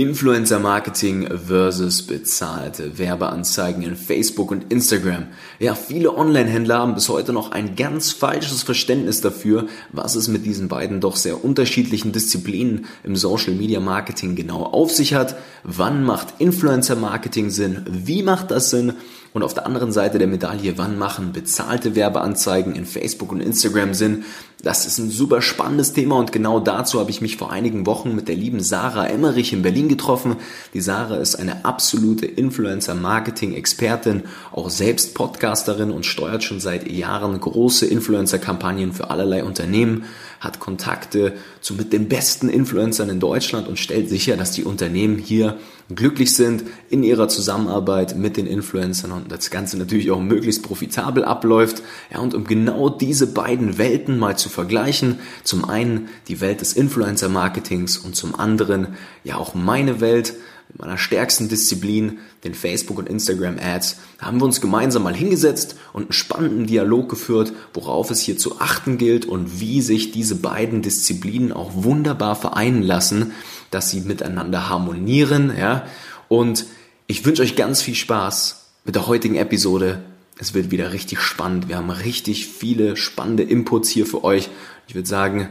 Influencer Marketing versus bezahlte Werbeanzeigen in Facebook und Instagram. Ja, viele Online-Händler haben bis heute noch ein ganz falsches Verständnis dafür, was es mit diesen beiden doch sehr unterschiedlichen Disziplinen im Social Media Marketing genau auf sich hat. Wann macht Influencer Marketing Sinn? Wie macht das Sinn? Und auf der anderen Seite der Medaille, wann machen bezahlte Werbeanzeigen in Facebook und Instagram Sinn? Das ist ein super spannendes Thema und genau dazu habe ich mich vor einigen Wochen mit der lieben Sarah Emmerich in Berlin getroffen. Die Sarah ist eine absolute Influencer-Marketing-Expertin, auch selbst Podcasterin und steuert schon seit Jahren große Influencer-Kampagnen für allerlei Unternehmen, hat Kontakte zu mit den besten Influencern in Deutschland und stellt sicher, dass die Unternehmen hier glücklich sind in ihrer Zusammenarbeit mit den Influencern und das Ganze natürlich auch möglichst profitabel abläuft. Ja, und um genau diese beiden Welten mal zu vergleichen, zum einen die Welt des Influencer-Marketings und zum anderen ja auch meine Welt, mit meiner stärksten Disziplin, den Facebook- und Instagram-Ads, haben wir uns gemeinsam mal hingesetzt und einen spannenden Dialog geführt, worauf es hier zu achten gilt und wie sich diese beiden Disziplinen auch wunderbar vereinen lassen, dass sie miteinander harmonieren, ja. Und ich wünsche euch ganz viel Spaß mit der heutigen Episode. Es wird wieder richtig spannend. Wir haben richtig viele spannende Inputs hier für euch. Ich würde sagen,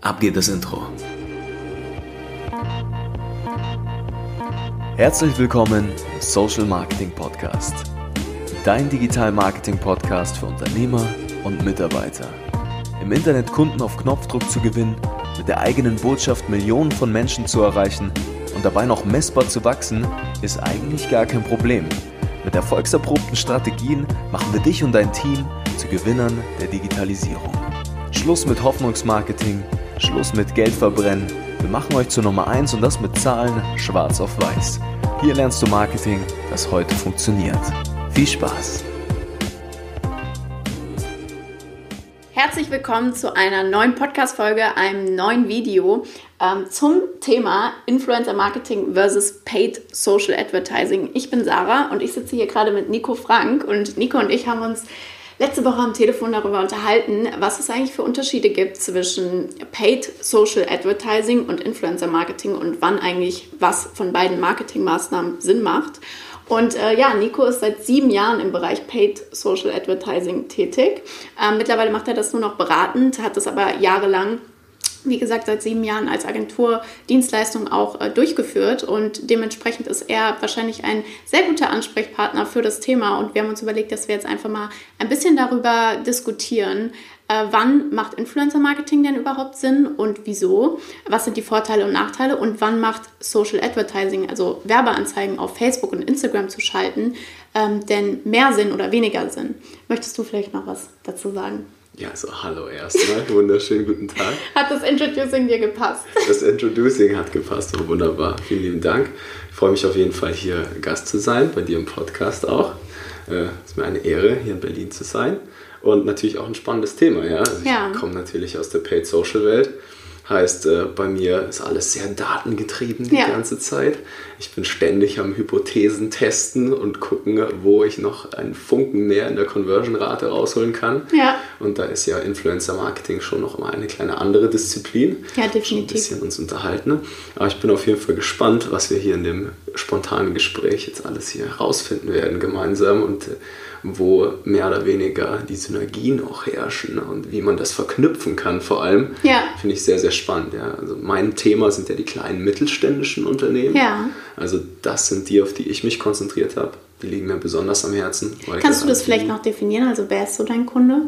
ab geht das Intro. Herzlich willkommen im Social Marketing Podcast. Dein Digital Marketing Podcast für Unternehmer und Mitarbeiter. Im Internet Kunden auf Knopfdruck zu gewinnen, mit der eigenen Botschaft Millionen von Menschen zu erreichen und dabei noch messbar zu wachsen, ist eigentlich gar kein Problem. Mit erfolgserprobten Strategien machen wir dich und dein Team zu Gewinnern der Digitalisierung. Schluss mit Hoffnungsmarketing, Schluss mit Geldverbrennen. Wir machen euch zur Nummer 1 und das mit Zahlen schwarz auf weiß. Hier lernst du Marketing, das heute funktioniert. Viel Spaß! Herzlich willkommen zu einer neuen Podcast-Folge, einem neuen Video ähm, zum Thema Influencer Marketing versus Paid Social Advertising. Ich bin Sarah und ich sitze hier gerade mit Nico Frank und Nico und ich haben uns letzte Woche am Telefon darüber unterhalten, was es eigentlich für Unterschiede gibt zwischen Paid Social Advertising und Influencer Marketing und wann eigentlich was von beiden Marketingmaßnahmen Sinn macht. Und äh, ja, Nico ist seit sieben Jahren im Bereich Paid Social Advertising tätig. Ähm, mittlerweile macht er das nur noch beratend, hat das aber jahrelang wie gesagt, seit sieben Jahren als Agentur Dienstleistungen auch äh, durchgeführt und dementsprechend ist er wahrscheinlich ein sehr guter Ansprechpartner für das Thema und wir haben uns überlegt, dass wir jetzt einfach mal ein bisschen darüber diskutieren, äh, wann macht Influencer-Marketing denn überhaupt Sinn und wieso, was sind die Vorteile und Nachteile und wann macht Social Advertising, also Werbeanzeigen auf Facebook und Instagram zu schalten, ähm, denn mehr Sinn oder weniger Sinn. Möchtest du vielleicht noch was dazu sagen? Ja, also hallo erstmal, wunderschönen guten Tag. Hat das Introducing dir gepasst? Das Introducing hat gepasst, oh, wunderbar. Vielen lieben Dank. Ich freue mich auf jeden Fall hier Gast zu sein, bei dir im Podcast auch. Es äh, ist mir eine Ehre, hier in Berlin zu sein. Und natürlich auch ein spannendes Thema, ja. Also ja. Ich komme natürlich aus der Paid Social Welt Heißt, äh, bei mir ist alles sehr datengetrieben die ja. ganze Zeit. Ich bin ständig am Hypothesen testen und gucken, wo ich noch einen Funken mehr in der Conversion-Rate rausholen kann. Ja. Und da ist ja Influencer-Marketing schon noch mal eine kleine andere Disziplin. Ja, definitiv. Schon ein bisschen uns unterhalten. Aber ich bin auf jeden Fall gespannt, was wir hier in dem spontanen Gespräch jetzt alles hier rausfinden werden gemeinsam und äh, wo mehr oder weniger die Synergien auch herrschen und wie man das verknüpfen kann vor allem, ja. finde ich sehr, sehr spannend. Ja. Also mein Thema sind ja die kleinen mittelständischen Unternehmen. Ja. Also das sind die, auf die ich mich konzentriert habe. Die liegen mir besonders am Herzen. Kannst du das vielleicht noch definieren? Also wer ist so dein Kunde?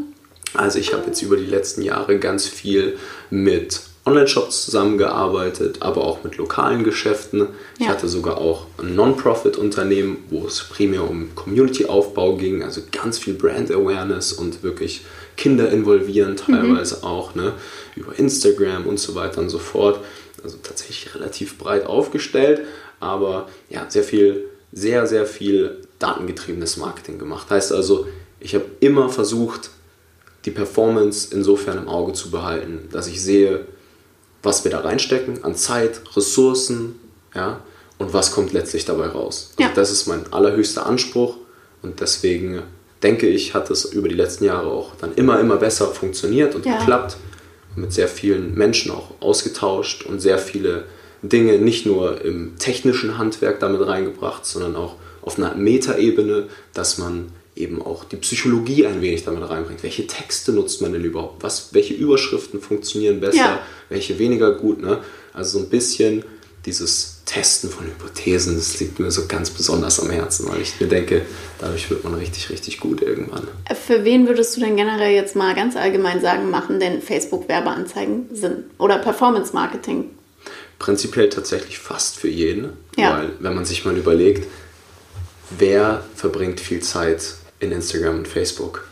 Also ich habe jetzt über die letzten Jahre ganz viel mit Online-Shops zusammengearbeitet, aber auch mit lokalen Geschäften. Ich hatte sogar auch ein Non-Profit-Unternehmen, wo es primär um Community-Aufbau ging, also ganz viel Brand-Awareness und wirklich Kinder involvieren mhm. teilweise mhm. auch, ne, über Instagram und so weiter und so fort. Also tatsächlich relativ breit aufgestellt, aber ja, sehr viel, sehr, sehr viel datengetriebenes Marketing gemacht. Heißt also, ich habe immer versucht, die Performance insofern im Auge zu behalten, dass ich sehe, was wir da reinstecken an Zeit, Ressourcen, ja, und was kommt letztlich dabei raus. Also ja. Das ist mein allerhöchster Anspruch und deswegen denke ich, hat es über die letzten Jahre auch dann immer, immer besser funktioniert und ja. geklappt. Mit sehr vielen Menschen auch ausgetauscht und sehr viele Dinge nicht nur im technischen Handwerk damit reingebracht, sondern auch auf einer Metaebene, dass man eben auch die Psychologie ein wenig damit reinbringt. Welche Texte nutzt man denn überhaupt? Was, welche Überschriften funktionieren besser, ja. welche weniger gut? Ne? Also so ein bisschen dieses Testen von Hypothesen, das liegt mir so ganz besonders am Herzen, weil ich mir denke, dadurch wird man richtig, richtig gut irgendwann. Für wen würdest du denn generell jetzt mal ganz allgemein sagen, machen denn Facebook-Werbeanzeigen Sinn? Oder Performance-Marketing? Prinzipiell tatsächlich fast für jeden, ja. weil wenn man sich mal überlegt, wer verbringt viel Zeit in Instagram und Facebook?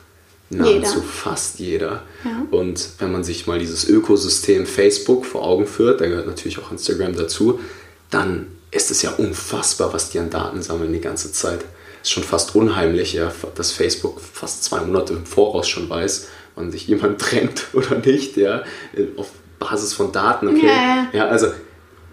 Nahezu jeder. fast jeder. Ja. Und wenn man sich mal dieses Ökosystem Facebook vor Augen führt, da gehört natürlich auch Instagram dazu, dann ist es ja unfassbar, was die an Daten sammeln die ganze Zeit. Ist schon fast unheimlich, ja, dass Facebook fast zwei Monate im Voraus schon weiß, wann sich jemand trennt oder nicht, ja, auf Basis von Daten. Okay. Yeah. Ja, also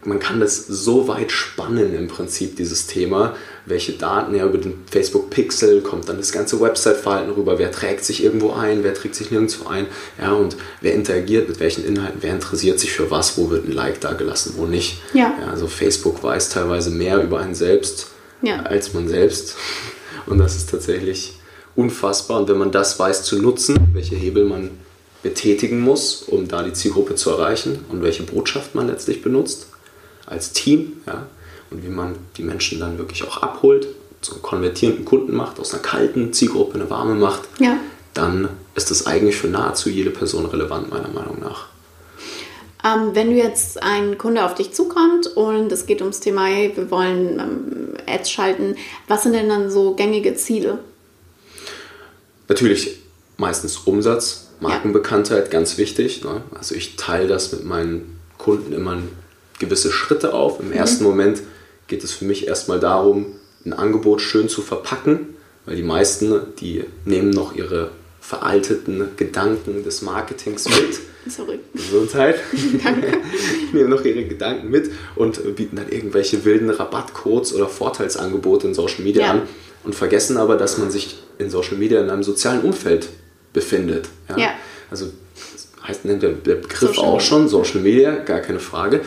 man kann das so weit spannen im Prinzip, dieses Thema. Welche Daten, ja, über den Facebook Pixel kommt dann das ganze Website-Verhalten rüber. Wer trägt sich irgendwo ein, wer trägt sich nirgendwo ein, ja, und wer interagiert mit welchen Inhalten, wer interessiert sich für was, wo wird ein Like da gelassen, wo nicht. Ja. ja also Facebook weiß teilweise mehr über einen selbst ja. als man selbst. Und das ist tatsächlich unfassbar. Und wenn man das weiß zu nutzen, welche Hebel man betätigen muss, um da die Zielgruppe zu erreichen und welche Botschaft man letztlich benutzt, als Team ja, und wie man die Menschen dann wirklich auch abholt, zu einem konvertierenden Kunden macht, aus einer kalten Zielgruppe eine warme macht, ja. dann ist das eigentlich für nahezu jede Person relevant, meiner Meinung nach. Ähm, wenn du jetzt ein Kunde auf dich zukommt und es geht ums Thema, hey, wir wollen ähm, Ads schalten, was sind denn dann so gängige Ziele? Natürlich meistens Umsatz, Markenbekanntheit, ja. ganz wichtig. Ne? Also ich teile das mit meinen Kunden immer gewisse Schritte auf. Im mhm. ersten Moment geht es für mich erstmal darum, ein Angebot schön zu verpacken, weil die meisten, die nehmen noch ihre veralteten Gedanken des Marketings mit. Sorry. Gesundheit. Danke. nehmen noch ihre Gedanken mit und bieten dann irgendwelche wilden Rabattcodes oder Vorteilsangebote in Social Media ja. an und vergessen aber, dass man sich in Social Media in einem sozialen Umfeld befindet. Ja? ja. Also heißt nennt der Begriff Social auch schon Social Media, gar keine Frage.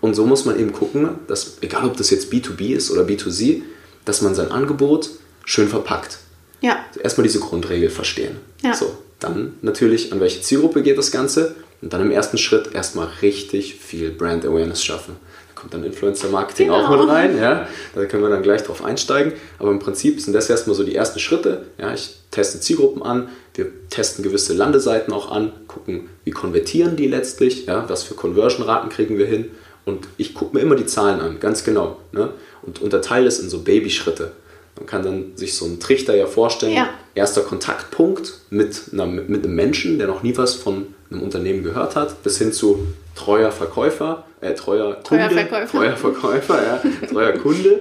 Und so muss man eben gucken, dass, egal ob das jetzt B2B ist oder B2C, dass man sein Angebot schön verpackt. Ja. Erstmal diese Grundregel verstehen. Ja. So, dann natürlich, an welche Zielgruppe geht das Ganze? Und dann im ersten Schritt erstmal richtig viel Brand Awareness schaffen. Da kommt dann Influencer Marketing genau. auch mit rein, ja. Da können wir dann gleich drauf einsteigen. Aber im Prinzip sind das erstmal so die ersten Schritte. Ja, ich teste Zielgruppen an, wir testen gewisse Landeseiten auch an, gucken, wie konvertieren die letztlich, ja, was für Conversion-Raten kriegen wir hin und ich gucke mir immer die Zahlen an, ganz genau. Ne? Und unterteile es in so Babyschritte. Man kann dann sich so einen Trichter ja vorstellen. Ja. Erster Kontaktpunkt mit, einer, mit einem Menschen, der noch nie was von einem Unternehmen gehört hat, bis hin zu treuer Verkäufer, äh, treuer Kunde, treuer Verkäufer, treuer, Verkäufer ja, treuer Kunde.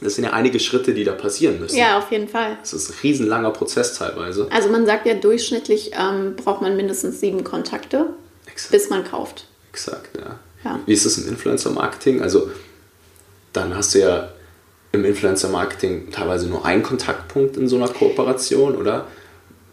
Das sind ja einige Schritte, die da passieren müssen. Ja, auf jeden Fall. Das ist ein riesenlanger Prozess teilweise. Also man sagt ja, durchschnittlich ähm, braucht man mindestens sieben Kontakte, Exakt. bis man kauft. Exakt, ja. Ja. Wie ist das im Influencer-Marketing? Also dann hast du ja im Influencer-Marketing teilweise nur einen Kontaktpunkt in so einer Kooperation, oder?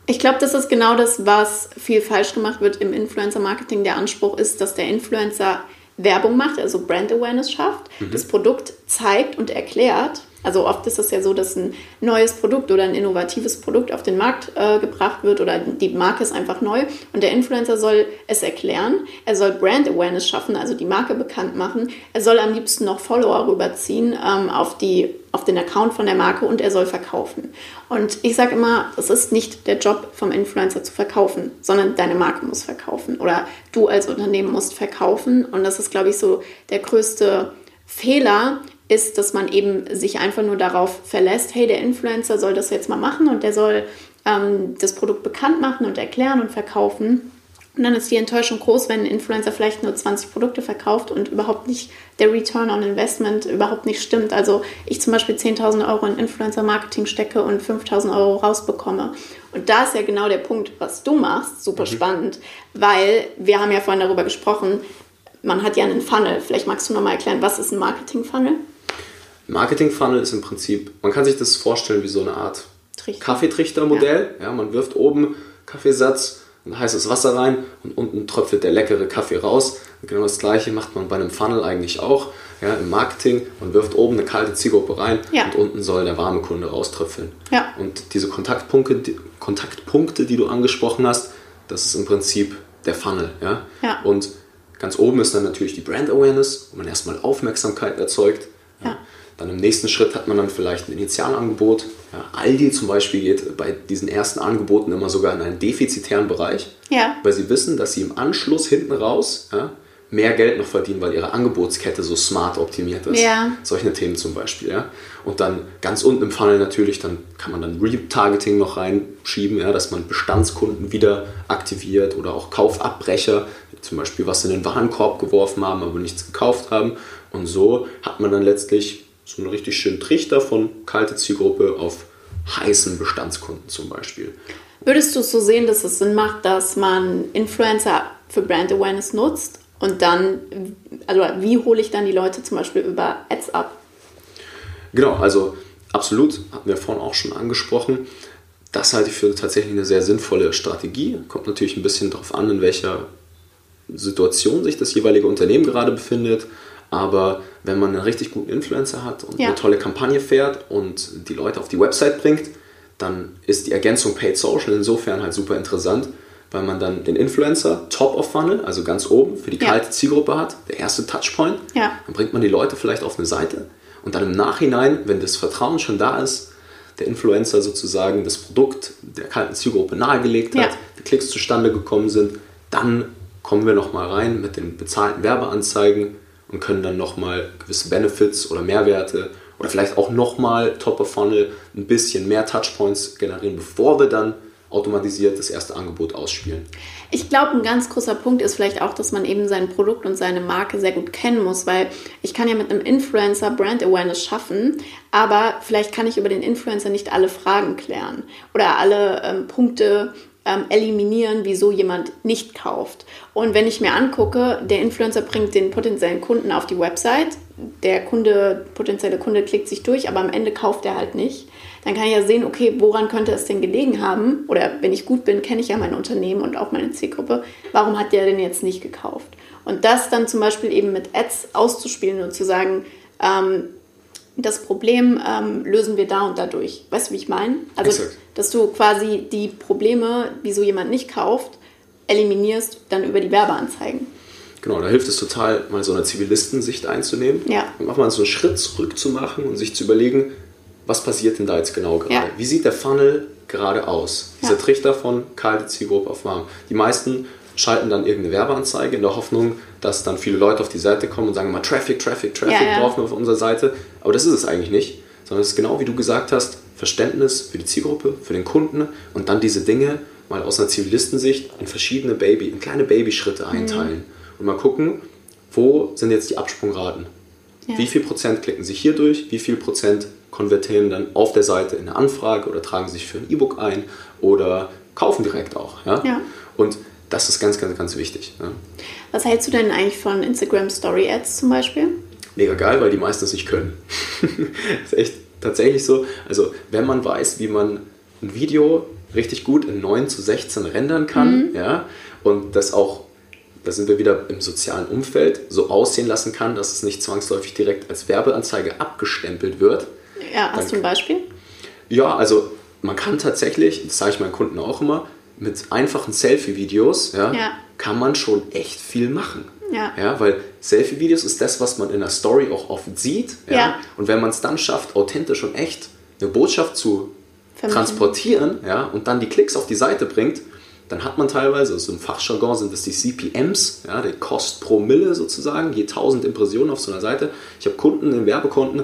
Ich glaube, das ist genau das, was viel falsch gemacht wird im Influencer-Marketing. Der Anspruch ist, dass der Influencer Werbung macht, also Brand Awareness schafft, mhm. das Produkt zeigt und erklärt also oft ist es ja so, dass ein neues Produkt oder ein innovatives Produkt auf den Markt äh, gebracht wird oder die Marke ist einfach neu und der Influencer soll es erklären. Er soll Brand Awareness schaffen, also die Marke bekannt machen. Er soll am liebsten noch Follower rüberziehen ähm, auf, die, auf den Account von der Marke und er soll verkaufen. Und ich sage immer, es ist nicht der Job vom Influencer zu verkaufen, sondern deine Marke muss verkaufen oder du als Unternehmen musst verkaufen. Und das ist, glaube ich, so der größte Fehler, ist, dass man eben sich einfach nur darauf verlässt, hey, der Influencer soll das jetzt mal machen und der soll ähm, das Produkt bekannt machen und erklären und verkaufen. Und dann ist die Enttäuschung groß, wenn ein Influencer vielleicht nur 20 Produkte verkauft und überhaupt nicht der Return on Investment überhaupt nicht stimmt. Also ich zum Beispiel 10.000 Euro in Influencer-Marketing stecke und 5.000 Euro rausbekomme. Und da ist ja genau der Punkt, was du machst, super mhm. spannend, weil wir haben ja vorhin darüber gesprochen, man hat ja einen Funnel. Vielleicht magst du noch mal erklären, was ist ein Marketing-Funnel? Marketing-Funnel ist im Prinzip, man kann sich das vorstellen wie so eine Art Kaffeetrichter-Modell. Ja. ja. man wirft oben Kaffeesatz und heißes Wasser rein und unten tröpfelt der leckere Kaffee raus. Und genau das gleiche macht man bei einem Funnel eigentlich auch. Ja, Im Marketing, man wirft oben eine kalte Zielgruppe rein Ja. und unten soll der warme Kunde rauströpfeln. Ja. Und diese Kontaktpunkte, die, Kontaktpunkte, die du angesprochen hast, das ist im Prinzip der Funnel. Ja? Ja. Und ganz oben ist dann natürlich die Brand Awareness, wo man erstmal Aufmerksamkeit erzeugt. Ja. Dann im nächsten Schritt hat man dann vielleicht ein Initialangebot. Ja, Aldi zum Beispiel geht bei diesen ersten Angeboten immer sogar in einen defizitären Bereich, Ja. weil sie wissen, dass sie im Anschluss hinten raus ja, mehr Geld noch verdienen, weil ihre Angebotskette so smart optimiert ist. Solche Themen zum Beispiel. Und dann ganz unten im Funnel natürlich, dann kann man dann Retargeting noch reinschieben, dass man Bestandskunden wieder aktiviert oder auch Kaufabbrecher, zum Beispiel was in den Warenkorb geworfen haben, aber nichts gekauft haben. Und so hat man dann letztlich so einen richtig schönen Trichter von kalte Zielgruppe auf heißen Bestandskunden zum Beispiel. Würdest du es so sehen, dass es Sinn macht, dass man Influencer für Brand Awareness nutzt und dann, also wie hole ich dann die Leute zum Beispiel über Ads ab? Genau, also absolut, hatten wir vorhin auch schon angesprochen. Das halte ich für tatsächlich eine sehr sinnvolle Strategie. Kommt natürlich ein bisschen darauf an, in welcher Situation sich das jeweilige Unternehmen gerade befindet. Aber wenn man einen richtig guten Influencer hat und Ja. eine tolle Kampagne fährt und die Leute auf die Website bringt, dann ist die Ergänzung Paid Social insofern halt super interessant, weil man dann den Influencer top of Funnel, also ganz oben für die Ja. kalte Zielgruppe hat, der erste Touchpoint. Ja. Dann bringt man die Leute vielleicht auf eine Seite und dann im Nachhinein, wenn das Vertrauen schon da ist, der Influencer sozusagen das Produkt der kalten Zielgruppe nahegelegt hat, Ja. die Klicks zustande gekommen sind, dann kommen wir nochmal rein mit den bezahlten Werbeanzeigen und können dann nochmal gewisse Benefits oder Mehrwerte oder vielleicht auch nochmal Top of Funnel ein bisschen mehr Touchpoints generieren, bevor wir dann automatisiert das erste Angebot ausspielen. Ich glaube, ein ganz großer Punkt ist vielleicht auch, dass man eben sein Produkt und seine Marke sehr gut kennen muss, weil ich kann ja mit einem Influencer Brand Awareness schaffen, aber vielleicht kann ich über den Influencer nicht alle Fragen klären oder alle ähm, Punkte ähm, eliminieren, wieso jemand nicht kauft. Und wenn ich mir angucke, der Influencer bringt den potenziellen Kunden auf die Website, der Kunde, potenzielle Kunde klickt sich durch, aber am Ende kauft er halt nicht, dann kann ich ja sehen, okay, woran könnte es denn gelegen haben? Oder wenn ich gut bin, kenne ich ja mein Unternehmen und auch meine Zielgruppe. Warum hat der denn jetzt nicht gekauft? Und das dann zum Beispiel eben mit Ads auszuspielen und zu sagen, ähm, das Problem ähm, lösen wir da und dadurch. Weißt du, wie ich meine? Also, Exakt. dass du quasi die Probleme, wieso jemand nicht kauft, eliminierst dann über die Werbeanzeigen. Genau, da hilft es total, mal so eine Zivilistensicht einzunehmen. Ja. Und auch mal so einen Schritt zurück zu machen und sich zu überlegen, was passiert denn da jetzt genau gerade? Ja. Wie sieht der Funnel gerade aus? Dieser Ja. Trichter von kalte Zielgruppe auf warm. Die meisten schalten dann irgendeine Werbeanzeige in der Hoffnung, dass dann viele Leute auf die Seite kommen und sagen mal Traffic, Traffic, Traffic Ja, ja. brauchen wir auf unserer Seite. Aber das ist es eigentlich nicht, sondern es ist genau wie du gesagt hast, Verständnis für die Zielgruppe, für den Kunden und dann diese Dinge mal aus einer Zivilistensicht in verschiedene Baby, in kleine Babyschritte Mhm. einteilen und mal gucken, wo sind jetzt die Absprungraten? Ja. Wie viel Prozent klicken sich hier durch? Wie viel Prozent konvertieren dann auf der Seite in eine Anfrage oder tragen sich für ein E-Book ein oder kaufen direkt auch? Ja? Ja. Und das ist ganz, ganz, ganz wichtig. Ja? Was hältst du denn eigentlich von Instagram Story Ads zum Beispiel? Mega geil, weil die meisten es nicht können. ist echt tatsächlich so. Also, wenn man weiß, wie man ein Video richtig gut in 9 zu 16 rendern kann, ja, und das auch, da sind wir wieder im sozialen Umfeld, so aussehen lassen kann, dass es nicht zwangsläufig direkt als Werbeanzeige abgestempelt wird. Ja, hast du ein Beispiel? Ja, also man kann tatsächlich, das sage ich meinen Kunden auch immer, mit einfachen Selfie-Videos ja, Ja. kann man schon echt viel machen. Ja. Ja, weil Selfie-Videos ist das, was man in der Story auch oft sieht. Ja? Ja. Und wenn man es dann schafft, authentisch und echt eine Botschaft zu Vermitteln. transportieren ja, und dann die Klicks auf die Seite bringt, dann hat man teilweise, also im Fachjargon sind das die CPMs, ja, der Kost pro Mille sozusagen, je 1000 Impressionen auf so einer Seite. Ich habe Kunden in Werbekonten,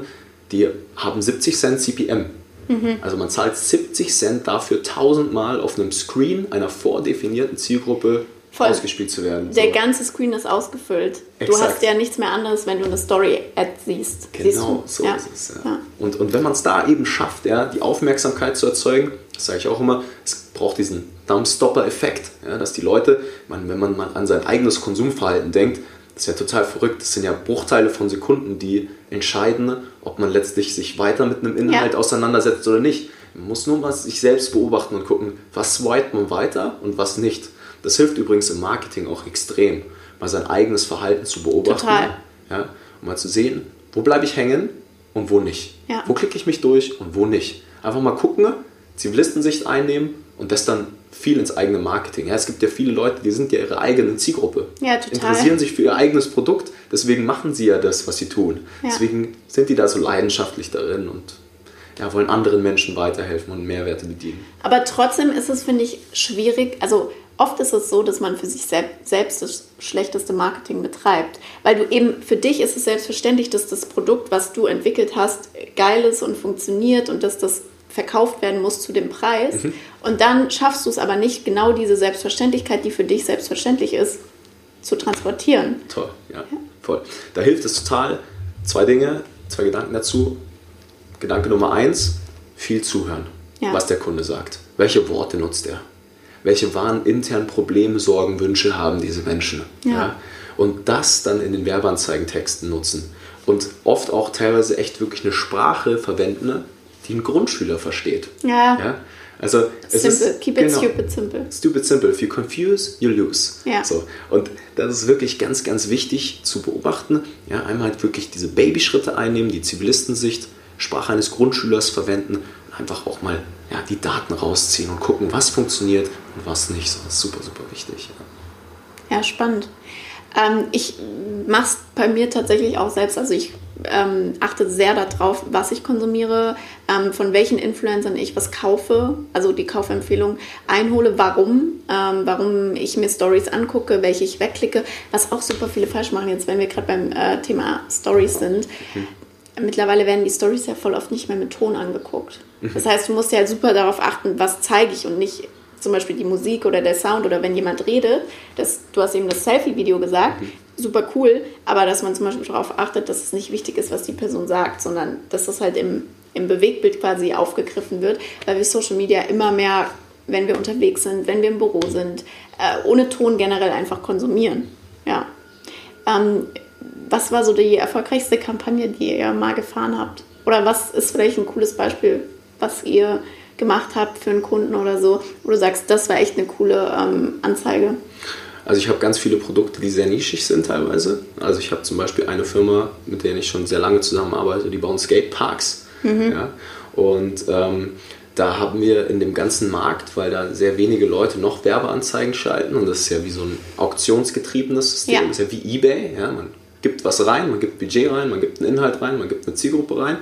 die haben 70 Cent CPM. Mhm. Also man zahlt 70 Cent dafür 1000 Mal auf einem Screen einer vordefinierten Zielgruppe Voll. ausgespielt zu werden. Der So. ganze Screen ist ausgefüllt. Du Exakt. hast ja nichts mehr anderes, wenn du eine Story-Ad siehst. siehst Genau, du? so ja. ist es. Ja. Ja. Und, und wenn man es da eben schafft, ja, die Aufmerksamkeit zu erzeugen, das sage ich auch immer, es braucht diesen Dumpstopper-Effekt, ja, dass die Leute, man, wenn man mal an sein eigenes Konsumverhalten denkt, das ist ja total verrückt, das sind ja Bruchteile von Sekunden, die entscheiden, ob man letztlich sich weiter mit einem Inhalt Ja. auseinandersetzt oder nicht. Man muss nur mal sich selbst beobachten und gucken, was swipet man weiter und was nicht. Das hilft übrigens im Marketing auch extrem, mal sein eigenes Verhalten zu beobachten. Total. Ja, um mal zu sehen, wo bleibe ich hängen und wo nicht. Ja. Wo klicke ich mich durch und wo nicht. Einfach mal gucken, Zivilistensicht einnehmen und das dann viel ins eigene Marketing. Ja, es gibt ja viele Leute, die sind ja ihre eigene Zielgruppe. Ja, total. Interessieren sich für ihr eigenes Produkt, deswegen machen sie ja das, was sie tun. Ja. Deswegen sind die da so leidenschaftlich darin und ja, wollen anderen Menschen weiterhelfen und Mehrwerte bedienen. Aber trotzdem ist es, finde ich, schwierig. Also oft ist es so, dass man für sich sel- selbst das schlechteste Marketing betreibt. Weil du eben, für dich ist es selbstverständlich, dass das Produkt, was du entwickelt hast, geil ist und funktioniert und dass das verkauft werden muss zu dem Preis. Und dann schaffst du es aber nicht, genau diese Selbstverständlichkeit, die für dich selbstverständlich ist, zu transportieren. Toll, ja, voll. Da hilft es total. Zwei Dinge, zwei Gedanken dazu. Gedanke Nummer eins, viel zuhören, Ja. was der Kunde sagt. Welche Worte nutzt er? Welche wahren internen Probleme, Sorgen, Wünsche haben diese Menschen? Ja. Und das dann in den Werbeanzeigentexten nutzen. Und oft auch teilweise echt wirklich eine Sprache verwenden, die ein Grundschüler versteht. Ja. Ja? Also es Simple. ist Keep it genau. stupid simple. Stupid simple. If you confuse, you lose. Ja. So. Und das ist wirklich ganz, ganz wichtig zu beobachten. Ja, einmal halt wirklich diese Babyschritte einnehmen, die Zivilistensicht, Sprache eines Grundschülers verwenden und einfach auch mal ja, die Daten rausziehen und gucken, was funktioniert und was nicht. So, das ist super, super wichtig. Ja. Ja, spannend. Ähm, ich mache es bei mir tatsächlich auch selbst. Also ich ähm, achte sehr darauf, was ich konsumiere, ähm, von welchen Influencern ich was kaufe, also die Kaufempfehlung einhole, warum, ähm, warum ich mir Stories angucke, welche ich wegklicke, was auch super viele falsch machen jetzt, wenn wir gerade beim äh, Thema Stories sind. Mittlerweile werden die Stories ja voll oft nicht mehr mit Ton angeguckt. Das heißt, du musst ja super darauf achten, was zeige ich und nicht zum Beispiel die Musik oder der Sound oder wenn jemand redet. Das, du hast eben das Selfie-Video gesagt, super cool, aber dass man zum Beispiel darauf achtet, dass es nicht wichtig ist, was die Person sagt, sondern dass das halt im, im Bewegtbild quasi aufgegriffen wird, weil wir Social Media immer mehr, wenn wir unterwegs sind, wenn wir im Büro sind, äh, ohne Ton generell einfach konsumieren. Ja. Ähm, was war so die erfolgreichste Kampagne, die ihr mal gefahren habt? Oder was ist vielleicht ein cooles Beispiel, was ihr gemacht habt für einen Kunden oder so, wo du sagst, das war echt eine coole ähm, Anzeige? Also ich habe ganz viele Produkte, die sehr nischig sind teilweise. Also ich habe zum Beispiel eine Firma, mit der ich schon sehr lange zusammenarbeite, die bauen Skateparks. Ja? Und ähm, da haben wir in dem ganzen Markt, weil da sehr wenige Leute noch Werbeanzeigen schalten und das ist ja wie so ein auktionsgetriebenes System, Ja. das ist ja wie Ebay. Ja? Man gibt was rein, man gibt Budget rein, man gibt einen Inhalt rein, man gibt eine Zielgruppe rein.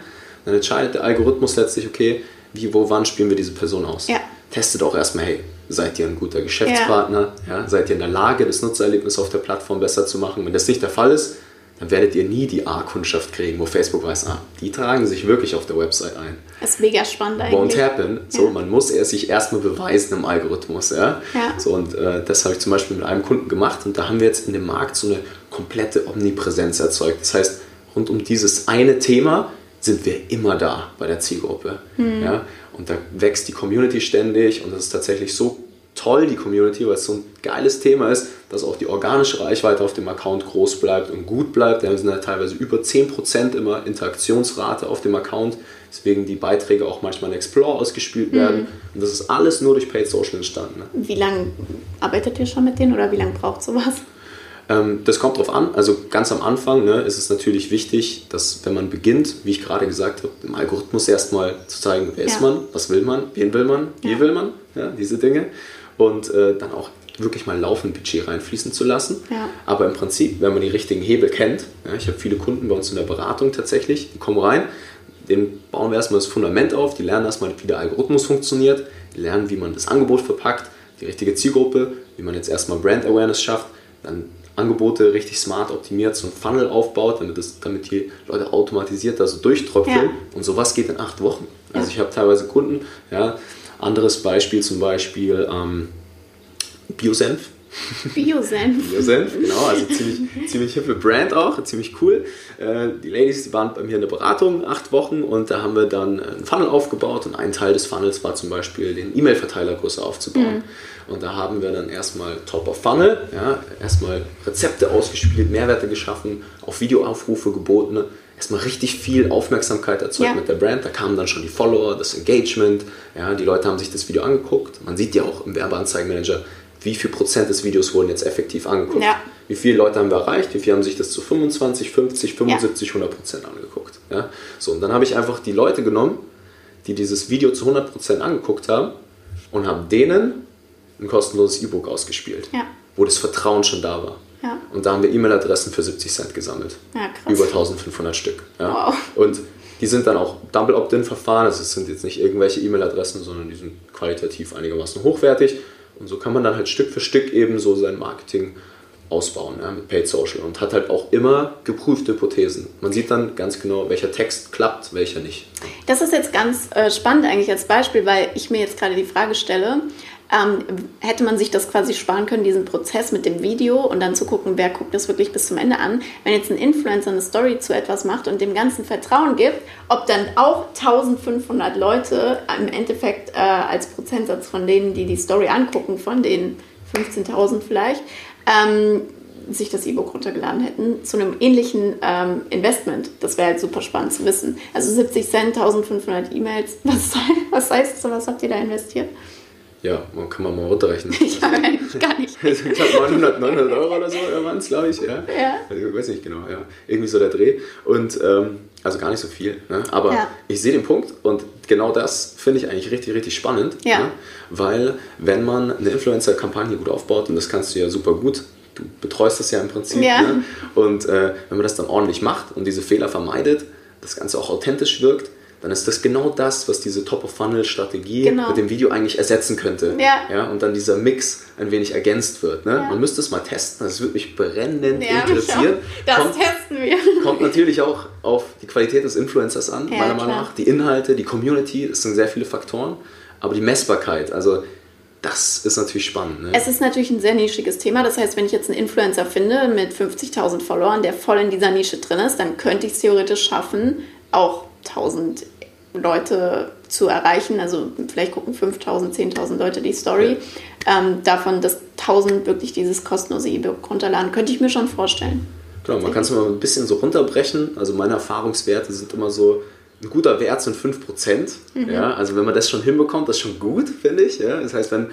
Dann entscheidet der Algorithmus letztlich, okay, wie, wo, wann spielen wir diese Person aus. Ja. Testet auch erstmal, hey, seid ihr ein guter Geschäftspartner? Ja. seid ihr in der Lage, das Nutzererlebnis auf der Plattform besser zu machen? Wenn das nicht der Fall ist, dann werdet ihr nie die A-Kundschaft kriegen, wo Facebook weiß, ah, die tragen sich wirklich auf der Website ein. Das ist mega spannend Won't eigentlich. happen. So, Ja. man muss erst sich erstmal beweisen im Algorithmus. Ja? Ja. So, und äh, das habe ich zum Beispiel mit einem Kunden gemacht und da haben wir jetzt in dem Markt so eine komplette Omnipräsenz erzeugt. Das heißt, rund um dieses eine Thema sind wir immer da bei der Zielgruppe. Hm. Ja? Und da wächst die Community ständig und das ist tatsächlich so toll, die Community, weil es so ein geiles Thema ist, dass auch die organische Reichweite auf dem Account groß bleibt und gut bleibt. Wir sind ja teilweise über 10% immer Interaktionsrate auf dem Account, deswegen die Beiträge auch manchmal in Explore ausgespielt werden. Und das ist alles nur durch Paid Social entstanden. Ne? Wie lange arbeitet ihr schon mit denen oder wie lange braucht sowas? Ähm, das kommt drauf an. Also ganz am Anfang ne, ist es natürlich wichtig, dass wenn man beginnt, wie ich gerade gesagt habe, dem Algorithmus erstmal zu zeigen, wer ist Ja. man, was will man, wen will man, wie Ja. will man, ja, diese Dinge. Und äh, dann auch wirklich mal laufend Budget reinfließen zu lassen. Ja. Aber im Prinzip, wenn man die richtigen Hebel kennt, ja, ich habe viele Kunden bei uns in der Beratung tatsächlich, die kommen rein, denen bauen wir erstmal das Fundament auf, die lernen erstmal, wie der Algorithmus funktioniert, die lernen, wie man das Angebot verpackt, die richtige Zielgruppe, wie man jetzt erstmal Brand Awareness schafft, dann Angebote richtig smart optimiert, so ein Funnel aufbaut, damit, das, damit die Leute automatisiert da so durchtröpfeln. Ja. Und sowas geht in acht Wochen. Also ich habe teilweise Kunden, ja, anderes Beispiel zum Beispiel ähm, Biosenf. Biosenf. Biosenf, genau, also ziemlich, ziemlich hippe Brand auch, ziemlich cool. Äh, die Ladies, die waren bei mir in der Beratung acht Wochen und da haben wir dann einen Funnel aufgebaut und ein Teil des Funnels war zum Beispiel den E-Mail-Verteiler größer aufzubauen. Und da haben wir dann erstmal Top of Funnel, ja, erstmal Rezepte ausgespielt, Mehrwerte geschaffen, auf Videoaufrufe geboten, erstmal richtig viel Aufmerksamkeit erzeugt Ja. mit der Brand. Da kamen dann schon die Follower, das Engagement, ja, die Leute haben sich das Video angeguckt. Man sieht ja auch im Werbeanzeigenmanager, wie viel Prozent des Videos wurden jetzt effektiv angeguckt. Ja. Wie viele Leute haben wir erreicht, wie viele haben sich das zu 25, 50, 75, 100 Prozent angeguckt. Ja? So, und dann habe ich einfach die Leute genommen, die dieses Video zu 100 Prozent angeguckt haben und habe denen ein kostenloses E-Book ausgespielt, Ja. wo das Vertrauen schon da war. Ja. Und da haben wir E-Mail-Adressen für 70 Cent gesammelt. Ja, krass. Über 1500 Stück. Ja. Wow. Und die sind dann auch Double Opt-in-Verfahren. Also es sind jetzt nicht irgendwelche E-Mail-Adressen, sondern die sind qualitativ einigermaßen hochwertig. Und so kann man dann halt Stück für Stück eben so sein Marketing ausbauen ja, mit Paid Social und hat halt auch immer geprüfte Hypothesen. Man sieht dann ganz genau, welcher Text klappt, welcher nicht. Das ist jetzt ganz äh, spannend eigentlich als Beispiel, weil ich mir jetzt gerade die Frage stelle, ähm, hätte man sich das quasi sparen können, diesen Prozess mit dem Video und dann zu gucken, wer guckt das wirklich bis zum Ende an. Wenn jetzt ein Influencer eine Story zu etwas macht und dem Ganzen Vertrauen gibt, ob dann auch 1500 Leute im Endeffekt äh, als Prozentsatz von denen, die die Story angucken, von den 15.000 vielleicht, ähm, sich das E-Book runtergeladen hätten, zu einem ähnlichen ähm, Investment. Das wäre halt super spannend zu wissen. Also 70 Cent, 1500 E-Mails. Was, was heißt das? Was habt ihr da investiert? Ja, man kann man mal runterrechnen. Ich eigentlich gar nicht. ich glaube 900, 900 Euro oder so waren es, glaube ich. Ja. Ja. Also, ich weiß nicht genau, ja. Irgendwie so der Dreh. Und ähm, also gar nicht so viel. Ne? Aber Ja. ich sehe den Punkt und genau das finde ich eigentlich richtig, richtig spannend. Ja. Ne? Weil wenn man eine Influencer-Kampagne gut aufbaut, und das kannst du ja super gut, du betreust das ja im Prinzip. Ja. Ne? Und äh, wenn man das dann ordentlich macht und diese Fehler vermeidet, das Ganze auch authentisch wirkt, dann ist das genau das, was diese Top-of-Funnel-Strategie Genau. mit dem Video eigentlich ersetzen könnte. Ja. Ja, und dann dieser Mix ein wenig ergänzt wird. Ne? Ja. Man müsste es mal testen, das würde mich brennend Ja, interessieren. Das Kommt, testen wir. kommt natürlich auch auf die Qualität des Influencers an, Ja, meiner Meinung nach. Die Inhalte, die Community, das sind sehr viele Faktoren. Aber die Messbarkeit, also das ist natürlich spannend. Ne? Es ist natürlich ein sehr nischiges Thema. Das heißt, wenn ich jetzt einen Influencer finde mit 50.000 Followern, der voll in dieser Nische drin ist, dann könnte ich es theoretisch schaffen, auch 1000 Leute zu erreichen. Also vielleicht gucken 5.000, 10.000 Leute die Story. Ähm, davon, dass 1000 wirklich dieses kostenlose E-Book runterladen, könnte ich mir schon vorstellen. Genau, man kann es mal ein bisschen so runterbrechen. Also meine Erfahrungswerte sind immer so, ein guter Wert sind 5%. Ja, also wenn man das schon hinbekommt, das ist schon gut, finde ich. Ja. Das heißt, wenn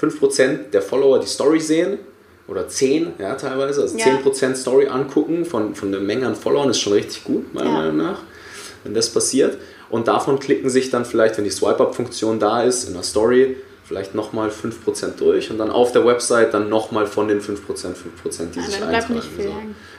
5% der Follower die Story sehen, oder 10, ja, teilweise, also Ja. 10% Story angucken von, von der Menge an Followern ist schon richtig gut, meiner Ja. Meinung nach, wenn das passiert. Und davon klicken sich dann vielleicht, wenn die Swipe-Up-Funktion da ist, in der Story, vielleicht nochmal 5% durch und dann auf der Website dann nochmal von den 5%, 5%, die Ja, sich dann eintragen. nicht viel so.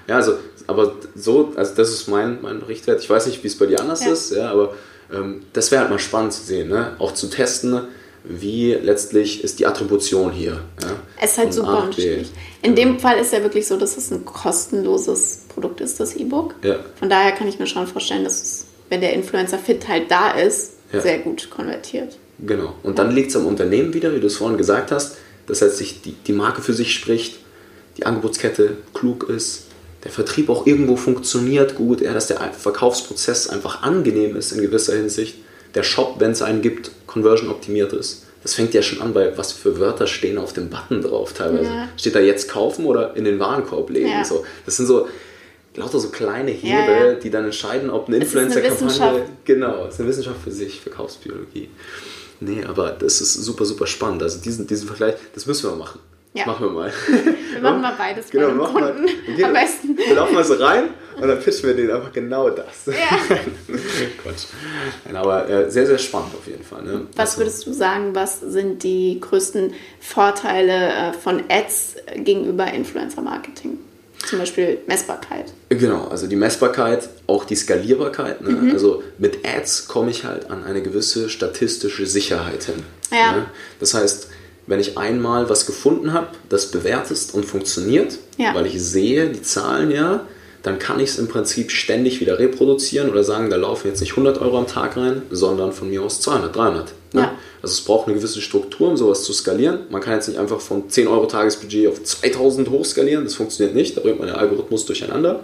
Ja, also, aber so, also das ist mein, mein Richtwert. Ich weiß nicht, wie es bei dir anders Ja. ist, ja, aber ähm, das wäre halt mal spannend zu sehen, ne? auch zu testen, wie letztlich ist die Attribution hier. Ja? Es ist halt Von super unterschiedlich. In dem Fall ist ja wirklich so, dass es ein kostenloses Produkt ist, das E-Book. Ja. Von daher kann ich mir schon vorstellen, dass es, wenn der Influencer fit halt da ist, Ja. sehr gut konvertiert. Genau. Und dann liegt es am Unternehmen wieder, wie du es vorhin gesagt hast. Das heißt, sich die, die Marke für sich spricht, die Angebotskette klug ist, der Vertrieb auch irgendwo funktioniert gut, ja, dass der Verkaufsprozess einfach angenehm ist in gewisser Hinsicht. Der Shop, wenn es einen gibt, conversion optimiert ist. Das fängt ja schon an bei, was für Wörter stehen auf dem Button drauf teilweise. Ja. Steht da jetzt kaufen oder in den Warenkorb legen? Ja. So. Das sind so lauter so kleine Hebel, Ja, ja. die dann entscheiden, ob eine Influencer-Kampagne. Genau, ist eine Wissenschaft für sich, Verkaufsbiologie. Nee, aber das ist super, super spannend. Also diesen, diesen Vergleich, das müssen wir machen. Ja. Machen wir mal. Wir machen mal beides Genau, bei machen wir. Kunden. Wir gehen- Am besten. Wir laufen mal so rein und dann pitchen wir denen einfach genau das. Ja. Quatsch. Nein, aber äh, sehr, sehr spannend auf jeden Fall. Ne? Was Also, würdest du sagen, was sind die größten Vorteile äh, von Ads gegenüber Influencer-Marketing? Zum Beispiel Messbarkeit. Genau, also die Messbarkeit, auch die Skalierbarkeit. Ne? Mhm. Also mit Ads komme ich halt an eine gewisse statistische Sicherheit hin. Ja. Ne? Das heißt, wenn ich einmal was gefunden habe, das bewertest und funktioniert, Ja. weil ich sehe die Zahlen ja, dann kann ich es im Prinzip ständig wieder reproduzieren oder sagen, da laufen jetzt nicht 100 Euro am Tag rein, sondern von mir aus 200, 300. Ne? Ja. Also es braucht eine gewisse Struktur, um sowas zu skalieren. Man kann jetzt nicht einfach von 10 Euro Tagesbudget auf 2000 hochskalieren, das funktioniert nicht, da bringt man den Algorithmus durcheinander.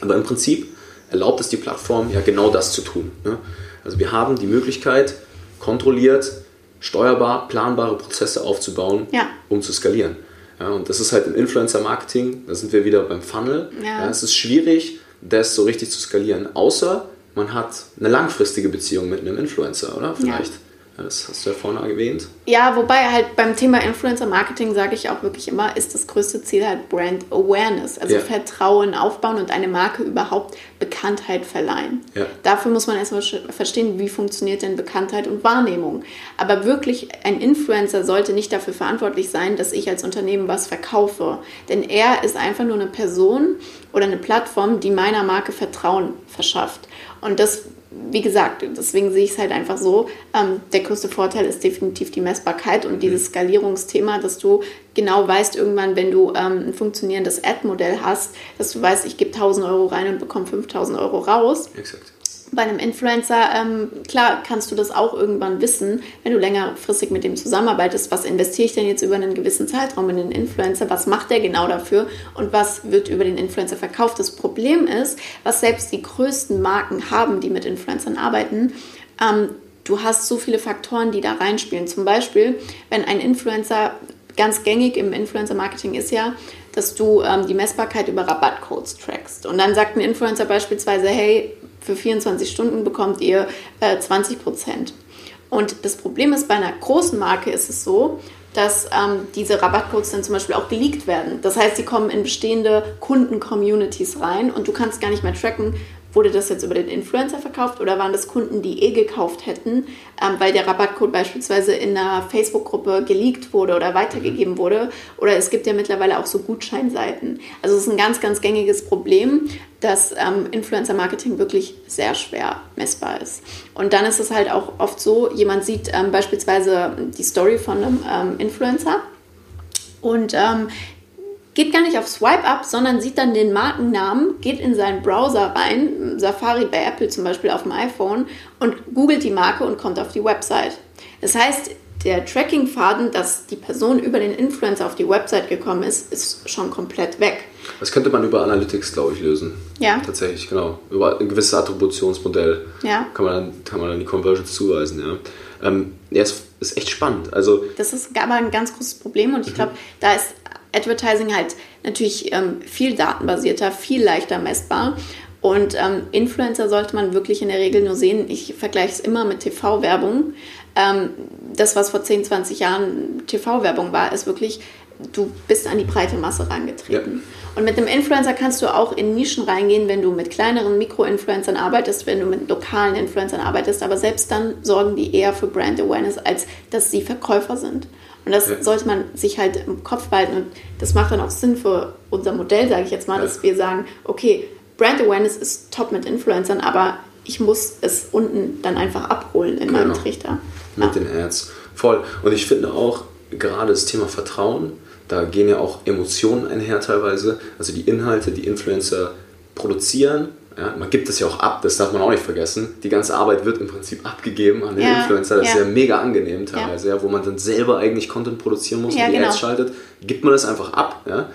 Aber im Prinzip erlaubt es die Plattform ja genau das zu tun. Ne? Also wir haben die Möglichkeit, kontrolliert, steuerbar, planbare Prozesse aufzubauen, Ja. um zu skalieren. Ja, und das ist halt im Influencer-Marketing, da sind wir wieder beim Funnel. Ja. es ist schwierig, das so richtig zu skalieren, außer man hat eine langfristige Beziehung mit einem Influencer, oder? Vielleicht. Das hast du ja vorhin erwähnt. Ja, wobei halt beim Thema Influencer Marketing sage ich auch wirklich immer, ist das größte Ziel halt Brand Awareness, also ja. Vertrauen aufbauen und eine Marke überhaupt Bekanntheit verleihen. Ja. Dafür muss man erstmal verstehen, wie funktioniert denn Bekanntheit und Wahrnehmung. Aber wirklich ein Influencer sollte nicht dafür verantwortlich sein, dass ich als Unternehmen was verkaufe, denn er ist einfach nur eine Person oder eine Plattform, die meiner Marke Vertrauen verschafft. Und das wie gesagt, deswegen sehe ich es halt einfach so. Ähm, der größte Vorteil ist definitiv die Messbarkeit und mhm. dieses Skalierungsthema, dass du genau weißt, irgendwann, wenn du ähm, ein funktionierendes Ad-Modell hast, dass du weißt, ich gebe 1000 Euro rein und bekomme 5000 Euro raus. Exakt bei einem Influencer, ähm, klar kannst du das auch irgendwann wissen, wenn du längerfristig mit dem zusammenarbeitest, was investiere ich denn jetzt über einen gewissen Zeitraum in den Influencer, was macht der genau dafür und was wird über den Influencer verkauft. Das Problem ist, was selbst die größten Marken haben, die mit Influencern arbeiten, ähm, du hast so viele Faktoren, die da reinspielen. Zum Beispiel, wenn ein Influencer, ganz gängig im Influencer-Marketing ist ja, dass du ähm, die Messbarkeit über Rabattcodes trackst. Und dann sagt ein Influencer beispielsweise, hey, für 24 Stunden bekommt ihr äh, 20 Prozent. Und das Problem ist, bei einer großen Marke ist es so, dass ähm, diese Rabattcodes dann zum Beispiel auch geleakt werden. Das heißt, sie kommen in bestehende Kunden-Communities rein und du kannst gar nicht mehr tracken, Wurde das jetzt über den Influencer verkauft oder waren das Kunden, die eh gekauft hätten, ähm, weil der Rabattcode beispielsweise in einer Facebook-Gruppe geleakt wurde oder weitergegeben wurde? Oder es gibt ja mittlerweile auch so Gutscheinseiten. Also es ist ein ganz, ganz gängiges Problem, dass ähm, Influencer-Marketing wirklich sehr schwer messbar ist. Und dann ist es halt auch oft so, jemand sieht ähm, beispielsweise die Story von einem ähm, Influencer und ähm, geht gar nicht auf Swipe Up, sondern sieht dann den Markennamen, geht in seinen Browser rein, Safari bei Apple zum Beispiel auf dem iPhone und googelt die Marke und kommt auf die Website. Das heißt, der Tracking-Faden, dass die Person über den Influencer auf die Website gekommen ist, ist schon komplett weg. Das könnte man über Analytics, glaube ich, lösen. Ja. Tatsächlich, genau. Über ein gewisses Attributionsmodell ja. kann, man dann, kann man dann die Conversions zuweisen. Ja, ähm, ja es ist echt spannend. Also, das ist aber ein ganz großes Problem und ich mhm. glaube, da ist Advertising halt natürlich ähm, viel datenbasierter, viel leichter messbar. Und ähm, Influencer sollte man wirklich in der Regel nur sehen. Ich vergleiche es immer mit TV-Werbung. Ähm, das, was vor 10, 20 Jahren TV-Werbung war, ist wirklich, du bist an die breite Masse reingetreten. Ja. Und mit einem Influencer kannst du auch in Nischen reingehen, wenn du mit kleineren Mikro-Influencern arbeitest, wenn du mit lokalen Influencern arbeitest. Aber selbst dann sorgen die eher für Brand Awareness, als dass sie Verkäufer sind. Und das ja. sollte man sich halt im Kopf behalten. Und das macht dann auch Sinn für unser Modell, sage ich jetzt mal, ja. dass wir sagen, okay, Brand Awareness ist top mit Influencern, aber ich muss es unten dann einfach abholen in genau. meinem Trichter. Mit ja. den Ads. Voll. Und ich finde auch gerade das Thema Vertrauen, da gehen ja auch Emotionen einher teilweise. Also die Inhalte, die Influencer produzieren, ja, man gibt es ja auch ab, das darf man auch nicht vergessen. Die ganze Arbeit wird im Prinzip abgegeben an den ja, Influencer. Das ja. ist ja mega angenehm teilweise, ja. wo man dann selber eigentlich Content produzieren muss und die genau. Ads schaltet. Gibt man das einfach ab. Ja?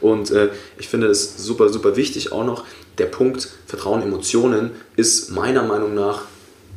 Und äh, ich finde es super, super wichtig auch noch, der Punkt Vertrauen, Emotionen ist meiner Meinung nach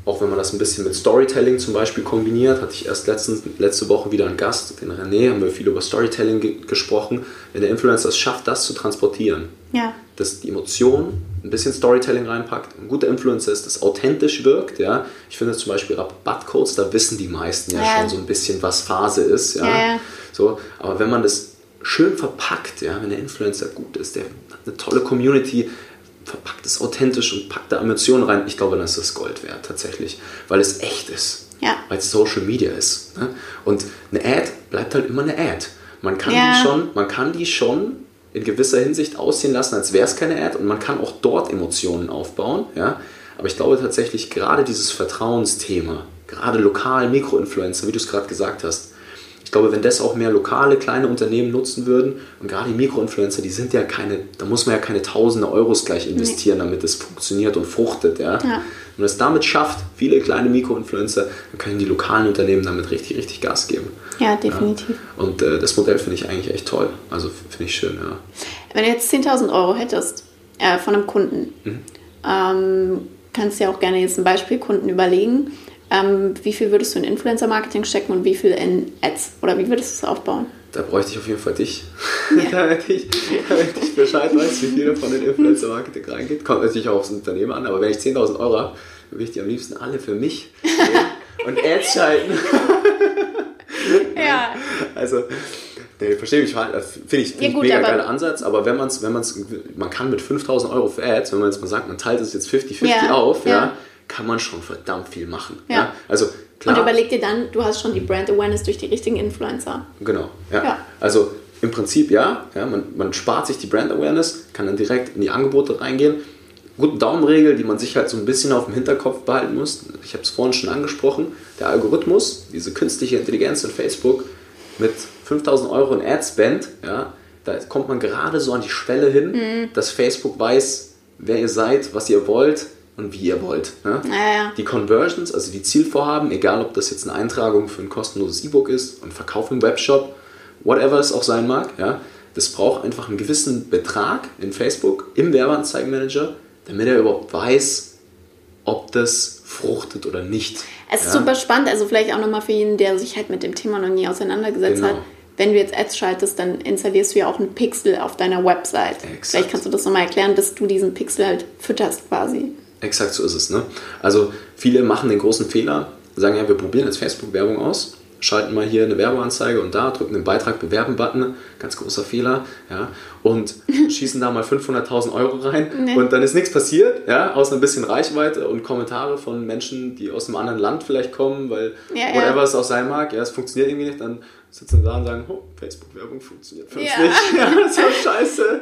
auch wenn man das ein bisschen mit Storytelling zum Beispiel kombiniert, hatte ich erst letztens, letzte Woche wieder einen Gast, den René, haben wir viel über Storytelling ge gesprochen. Wenn der Influencer es schafft, das zu transportieren, ja. dass die Emotion ein bisschen Storytelling reinpackt, ein guter Influencer ist, das authentisch wirkt. Ja. Ich finde zum Beispiel Rabattcodes, da wissen die meisten ja, ja, schon so ein bisschen, was Phase ist. Ja. ja. So, aber wenn man das schön verpackt, ja, wenn der Influencer gut ist, der hat eine tolle Community, verpackt es authentisch und packt da Emotionen rein, ich glaube, dann ist das Gold wert tatsächlich, weil es echt ist. Ja. Weil es Social Media ist. Ne? Und eine Ad bleibt halt immer eine Ad. Man kann, ja. die schon, man kann die schon in gewisser Hinsicht aussehen lassen, als wäre es keine Ad und man kann auch dort Emotionen aufbauen. Ja? Aber ich glaube tatsächlich, gerade dieses Vertrauensthema, gerade lokal Mikroinfluencer, wie du es gerade gesagt hast, ich glaube, wenn das auch mehr lokale, kleine Unternehmen nutzen würden und gerade die Mikroinfluencer, die sind ja keine, da muss man ja keine tausende Euros gleich investieren, nee. damit es funktioniert und fruchtet. Ja? ja. Und es damit schafft, viele kleine Mikroinfluencer, dann können die lokalen Unternehmen damit richtig, richtig Gas geben. Ja, definitiv. Ja. Und äh, das Modell finde ich eigentlich echt toll. Also finde ich schön, ja. Wenn du jetzt 10.000 Euro hättest äh, von einem Kunden, mhm. ähm, kannst du ja auch gerne jetzt ein Beispielkunden überlegen ähm, wie viel würdest du in Influencer-Marketing stecken und wie viel in Ads? Oder wie würdest du es aufbauen? Da bräuchte ich auf jeden Fall dich. Ja. damit, ich, damit ich Bescheid weiß, wie viel davon in Influencer-Marketing reingeht. Kommt natürlich auch aufs Unternehmen an, aber wenn ich 10.000 Euro habe, würde ich die am liebsten alle für mich und Ads schalten. ja. Also, nee, verstehe mich, finde ich, find Ja, ich gut, mega geiler Ansatz, aber wenn man es, wenn man's, man kann mit 5000 Euro für Ads, wenn man jetzt mal sagt, man teilt es jetzt 50-50 Ja, auf, ja. ja. Kann man schon verdammt viel machen. Ja. Ja. Also, klar. Und überleg dir dann, du hast schon die Brand Awareness durch die richtigen Influencer. Genau, ja. Ja. Also im Prinzip ja, ja man, man spart sich die Brand Awareness, kann dann direkt in die Angebote reingehen. Gute Daumenregel, die man sich halt so ein bisschen auf dem Hinterkopf behalten muss. Ich habe es vorhin schon angesprochen. Der Algorithmus, diese künstliche Intelligenz in Facebook mit 5000 Euro in Ad-Spend, ja, da kommt man gerade so an die Schwelle hin, Mhm. dass Facebook weiß, wer ihr seid, was ihr wollt und wie ihr wollt. Ja? Ja, ja. Die Conversions, also die Zielvorhaben, egal ob das jetzt eine Eintragung für ein kostenloses E-Book ist, ein Verkauf im Webshop, whatever es auch sein mag, ja, das braucht einfach einen gewissen Betrag in Facebook im Werbeanzeigenmanager, damit er überhaupt weiß, ob das fruchtet oder nicht. Es ist ja? super spannend, also vielleicht auch nochmal für jeden, der sich halt mit dem Thema noch nie auseinandergesetzt Genau. hat. Wenn du jetzt Ads schaltest, dann installierst du ja auch einen Pixel auf deiner Website. Exakt. Vielleicht kannst du das nochmal erklären, dass du diesen Pixel halt fütterst quasi. Exakt so ist es. Ne? Also viele machen den großen Fehler, sagen ja, wir probieren jetzt Facebook-Werbung aus, schalten mal hier eine Werbeanzeige und da, drücken den Beitrag bewerben-Button, ganz großer Fehler, ja, und schießen da mal 500.000 Euro rein Nee. und dann ist nichts passiert, ja, außer ein bisschen Reichweite und Kommentare von Menschen, die aus einem anderen Land vielleicht kommen, weil Ja, ja. whatever es auch sein mag, ja, es funktioniert irgendwie nicht, dann sitzen da und sagen, oh, Facebook-Werbung funktioniert für uns Ja. nicht. Ja, das war scheiße.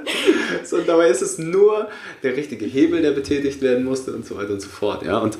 So, dabei ist es nur der richtige Hebel, der betätigt werden musste und so weiter und so fort. Ja, und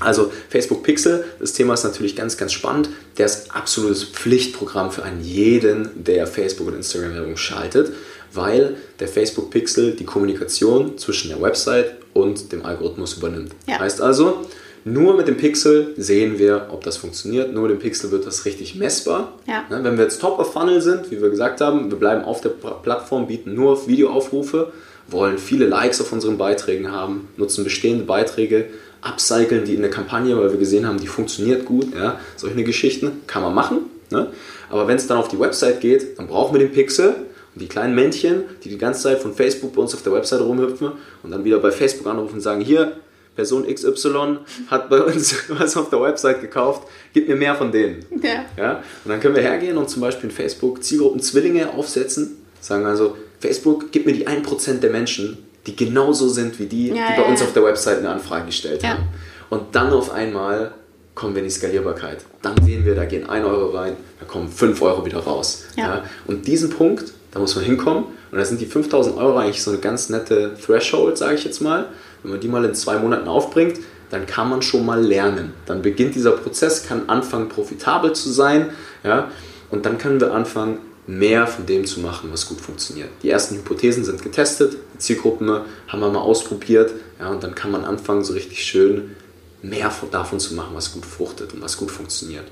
also Facebook Pixel, das Thema ist natürlich ganz, ganz spannend. Der ist absolutes Pflichtprogramm für einen jeden, der Facebook und Instagram Werbung schaltet, weil der Facebook Pixel die Kommunikation zwischen der Website und dem Algorithmus übernimmt. Ja. Heißt also, nur mit dem Pixel sehen wir, ob das funktioniert. Nur mit dem Pixel wird das richtig messbar. Ja. Ne, Wenn wir jetzt Top of Funnel sind, wie wir gesagt haben, wir bleiben auf der Pla- Plattform, bieten nur auf Videoaufrufe, wollen viele Likes auf unseren Beiträgen haben, nutzen bestehende Beiträge, upcyclen die in der Kampagne, weil wir gesehen haben, die funktioniert gut. Ja? Solche Geschichten kann man machen. Ne? Aber wenn es dann auf die Website geht, dann brauchen wir den Pixel und die kleinen Männchen, die die ganze Zeit von Facebook bei uns auf der Website rumhüpfen und dann wieder bei Facebook anrufen und sagen, hier, Person XY hat bei uns was auf der Website gekauft, gib mir mehr von denen. Ja. Ja? Und dann können wir hergehen und zum Beispiel in Facebook Zielgruppen Zwillinge aufsetzen. Sagen also, Facebook, gib mir die 1% der Menschen, die genauso sind wie die, Ja, die ja, bei uns ja. auf der Website eine Anfrage gestellt Ja. haben. Und dann auf einmal kommen wir in die Skalierbarkeit. Dann sehen wir, da gehen 1 Euro rein, da kommen 5 Euro wieder raus. Ja. Und diesen Punkt, da muss man hinkommen. Und da sind die 5000 Euro eigentlich so eine ganz nette Threshold, sage ich jetzt mal. Wenn man die mal in zwei Monaten aufbringt, dann kann man schon mal lernen. Dann beginnt dieser Prozess, kann anfangen profitabel zu sein. Ja? Und dann können wir anfangen, mehr von dem zu machen, was gut funktioniert. Die ersten Hypothesen sind getestet, die Zielgruppen haben wir mal ausprobiert. Ja? Und dann kann man anfangen, so richtig schön mehr von- davon zu machen, was gut fruchtet und was gut funktioniert.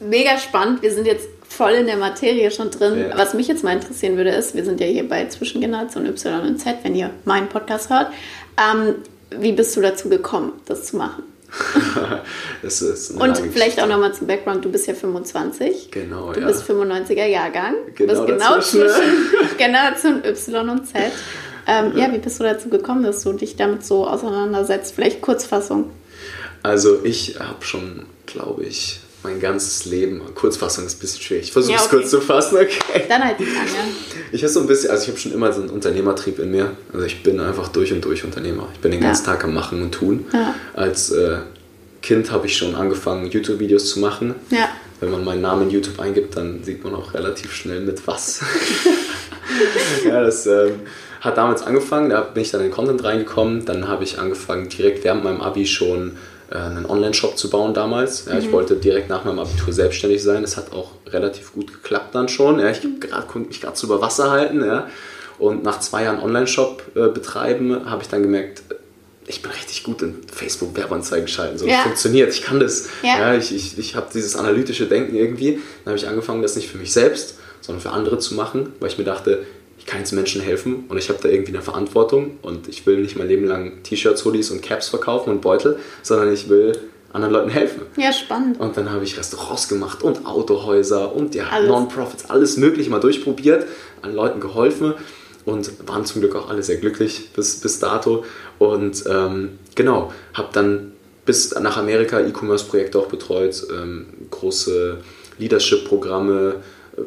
Mega spannend. Wir sind jetzt voll in der Materie schon drin. Ja. Was mich jetzt mal interessieren würde, ist, wir sind ja hier bei Zwischengeneration Y und Z, wenn ihr meinen Podcast hört. Ähm, wie bist du dazu gekommen, das zu machen? Und vielleicht auch nochmal zum Background, du bist ja 25. Genau, Du ja. bist 95er Jahrgang. Du Genau bist genau dazwischen, zwischen Generation Y und Z. Ähm, ja, wie bist du dazu gekommen, dass du dich damit so auseinandersetzt? Vielleicht Kurzfassung. Also ich habe schon, glaube ich, mein ganzes Leben, Kurzfassung ist ein bisschen schwierig. Ich versuche Ja, es okay. kurz zu fassen, okay. Dann halt die lange. Ich habe so ein bisschen, also ich habe schon immer so einen Unternehmertrieb in mir. Also ich bin einfach durch und durch Unternehmer. Ich bin den Ja. ganzen Tag am Machen und Tun. Ja. Als äh, Kind habe ich schon angefangen, YouTube-Videos zu machen. Ja. Wenn man meinen Namen in YouTube eingibt, dann sieht man auch relativ schnell mit was. ja, das ähm, hat damals angefangen, da bin ich dann in den Content reingekommen. Dann habe ich angefangen, direkt während meinem Abi schon äh, einen Online-Shop zu bauen damals. Ja, Ich wollte direkt nach meinem Abitur selbstständig sein. Das hat auch relativ gut geklappt dann schon. Ja, ich grad, konnte mich gerade so über Wasser halten. Ja. Und nach zwei Jahren Online-Shop äh, betreiben, habe ich dann gemerkt, ich bin richtig gut in Facebook-Werbeanzeigen schalten. So, Ja. das funktioniert, ich kann das. Ja. Ja, ich ich, ich habe dieses analytische Denken irgendwie. Dann habe ich angefangen, das nicht für mich selbst, sondern für andere zu machen, weil ich mir dachte, kann jetzt Menschen helfen und ich habe da irgendwie eine Verantwortung und ich will nicht mein Leben lang T-Shirts, Hoodies und Caps verkaufen und Beutel, sondern ich will anderen Leuten helfen. Ja, spannend. Und dann habe ich Restaurants gemacht und Autohäuser und ja. Non-Profits, alles Mögliche mal durchprobiert, an Leuten geholfen und waren zum Glück auch alle sehr glücklich bis, bis dato. Und ähm, genau, habe dann bis nach Amerika E-Commerce-Projekte auch betreut, ähm, große Leadership-Programme, äh,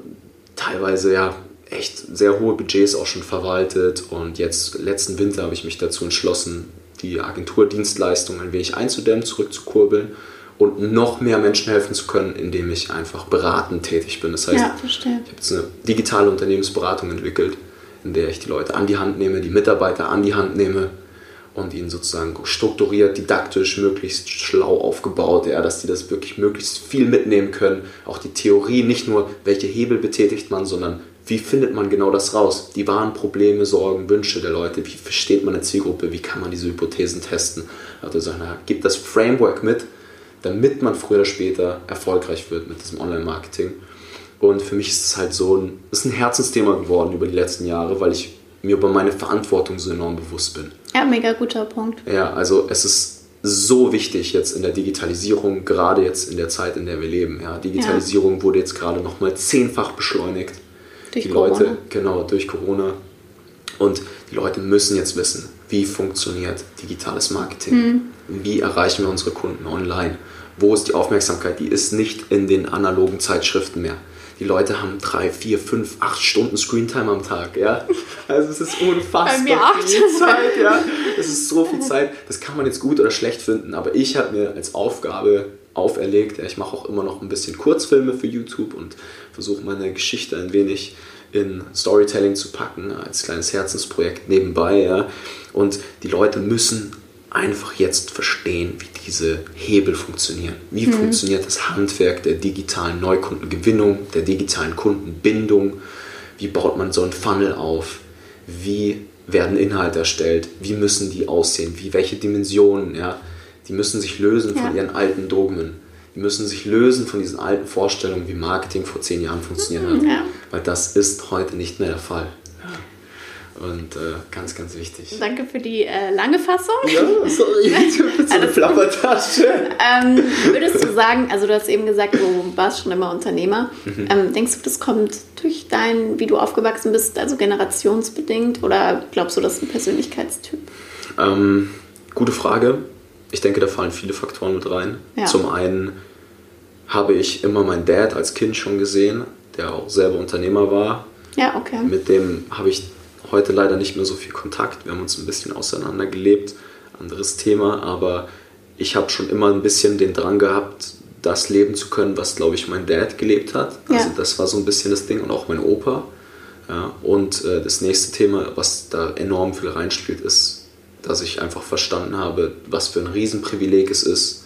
teilweise ja echt sehr hohe Budgets auch schon verwaltet und jetzt letzten Winter habe ich mich dazu entschlossen, die Agenturdienstleistung ein wenig einzudämmen, zurückzukurbeln und noch mehr Menschen helfen zu können, indem ich einfach beratend tätig bin. Das heißt, Ja, ich habe jetzt eine digitale Unternehmensberatung entwickelt, in der ich die Leute an die Hand nehme, die Mitarbeiter an die Hand nehme und ihnen sozusagen strukturiert, didaktisch, möglichst schlau aufgebaut, ja, dass die das wirklich möglichst viel mitnehmen können. Auch die Theorie, nicht nur welche Hebel betätigt man, sondern wie findet man genau das raus? Die wahren Probleme, Sorgen, Wünsche der Leute, wie versteht man eine Zielgruppe, wie kann man diese Hypothesen testen? Also sagen, na, gib das Framework mit, damit man früher oder später erfolgreich wird mit diesem Online-Marketing. Und für mich ist es halt so ein, ist ein Herzensthema geworden über die letzten Jahre, weil ich mir über meine Verantwortung so enorm bewusst bin. Ja, mega guter Punkt. Ja, also es ist so wichtig jetzt in der Digitalisierung, gerade jetzt in der Zeit, in der wir leben. Ja, Digitalisierung wurde jetzt gerade nochmal zehnfach beschleunigt. Durch die Corona. Leute, genau, durch Corona. Und die Leute müssen jetzt wissen, wie funktioniert digitales Marketing? Hm. Wie erreichen wir unsere Kunden online? Wo ist die Aufmerksamkeit? Die ist nicht in den analogen Zeitschriften mehr. Die Leute haben drei, vier, fünf, acht Stunden Screentime am Tag, ja. Also es ist unfassbar Bei mir viel Zeit, ja. Es ist so viel Zeit. Das kann man jetzt gut oder schlecht finden, aber ich habe mir als Aufgabe auferlegt, ich mache auch immer noch ein bisschen Kurzfilme für YouTube und versuche meine Geschichte ein wenig in Storytelling zu packen, als kleines Herzensprojekt nebenbei, ja. Und die Leute müssen einfach jetzt verstehen, wie diese Hebel funktionieren. Wie funktioniert das Handwerk der digitalen Neukundengewinnung, der digitalen Kundenbindung? Wie baut man so einen Funnel auf? Wie werden Inhalte erstellt? Wie müssen die aussehen? Wie welche Dimensionen? Ja? Die müssen sich lösen von Ja. ihren alten Dogmen. Die müssen sich lösen von diesen alten Vorstellungen, wie Marketing vor zehn Jahren funktioniert hat. ja. Weil das ist heute nicht mehr der Fall. Und äh, ganz, ganz wichtig. Danke für die äh, lange Fassung. Ja, sorry, so eine Plappertasche. Ähm, würdest du sagen, also du hast eben gesagt, du warst schon immer Unternehmer. Mhm. Ähm, denkst du, das kommt durch dein, wie du aufgewachsen bist, also generationsbedingt? Oder glaubst du, das ist ein Persönlichkeitstyp? Ähm, gute Frage. Ich denke, da fallen viele Faktoren mit rein. Ja. Zum einen habe ich immer meinen Dad als Kind schon gesehen, der auch selber Unternehmer war. Ja, okay. Mit dem habe ich heute leider nicht mehr so viel Kontakt. Wir haben uns ein bisschen auseinandergelebt. Anderes Thema, aber ich habe schon immer ein bisschen den Drang gehabt, das leben zu können, was, glaube ich, mein Dad gelebt hat. Also Ja. das war so ein bisschen das Ding und auch mein Opa. Ja, und äh, das nächste Thema, was da enorm viel reinspielt, ist, dass ich einfach verstanden habe, was für ein Riesenprivileg es ist,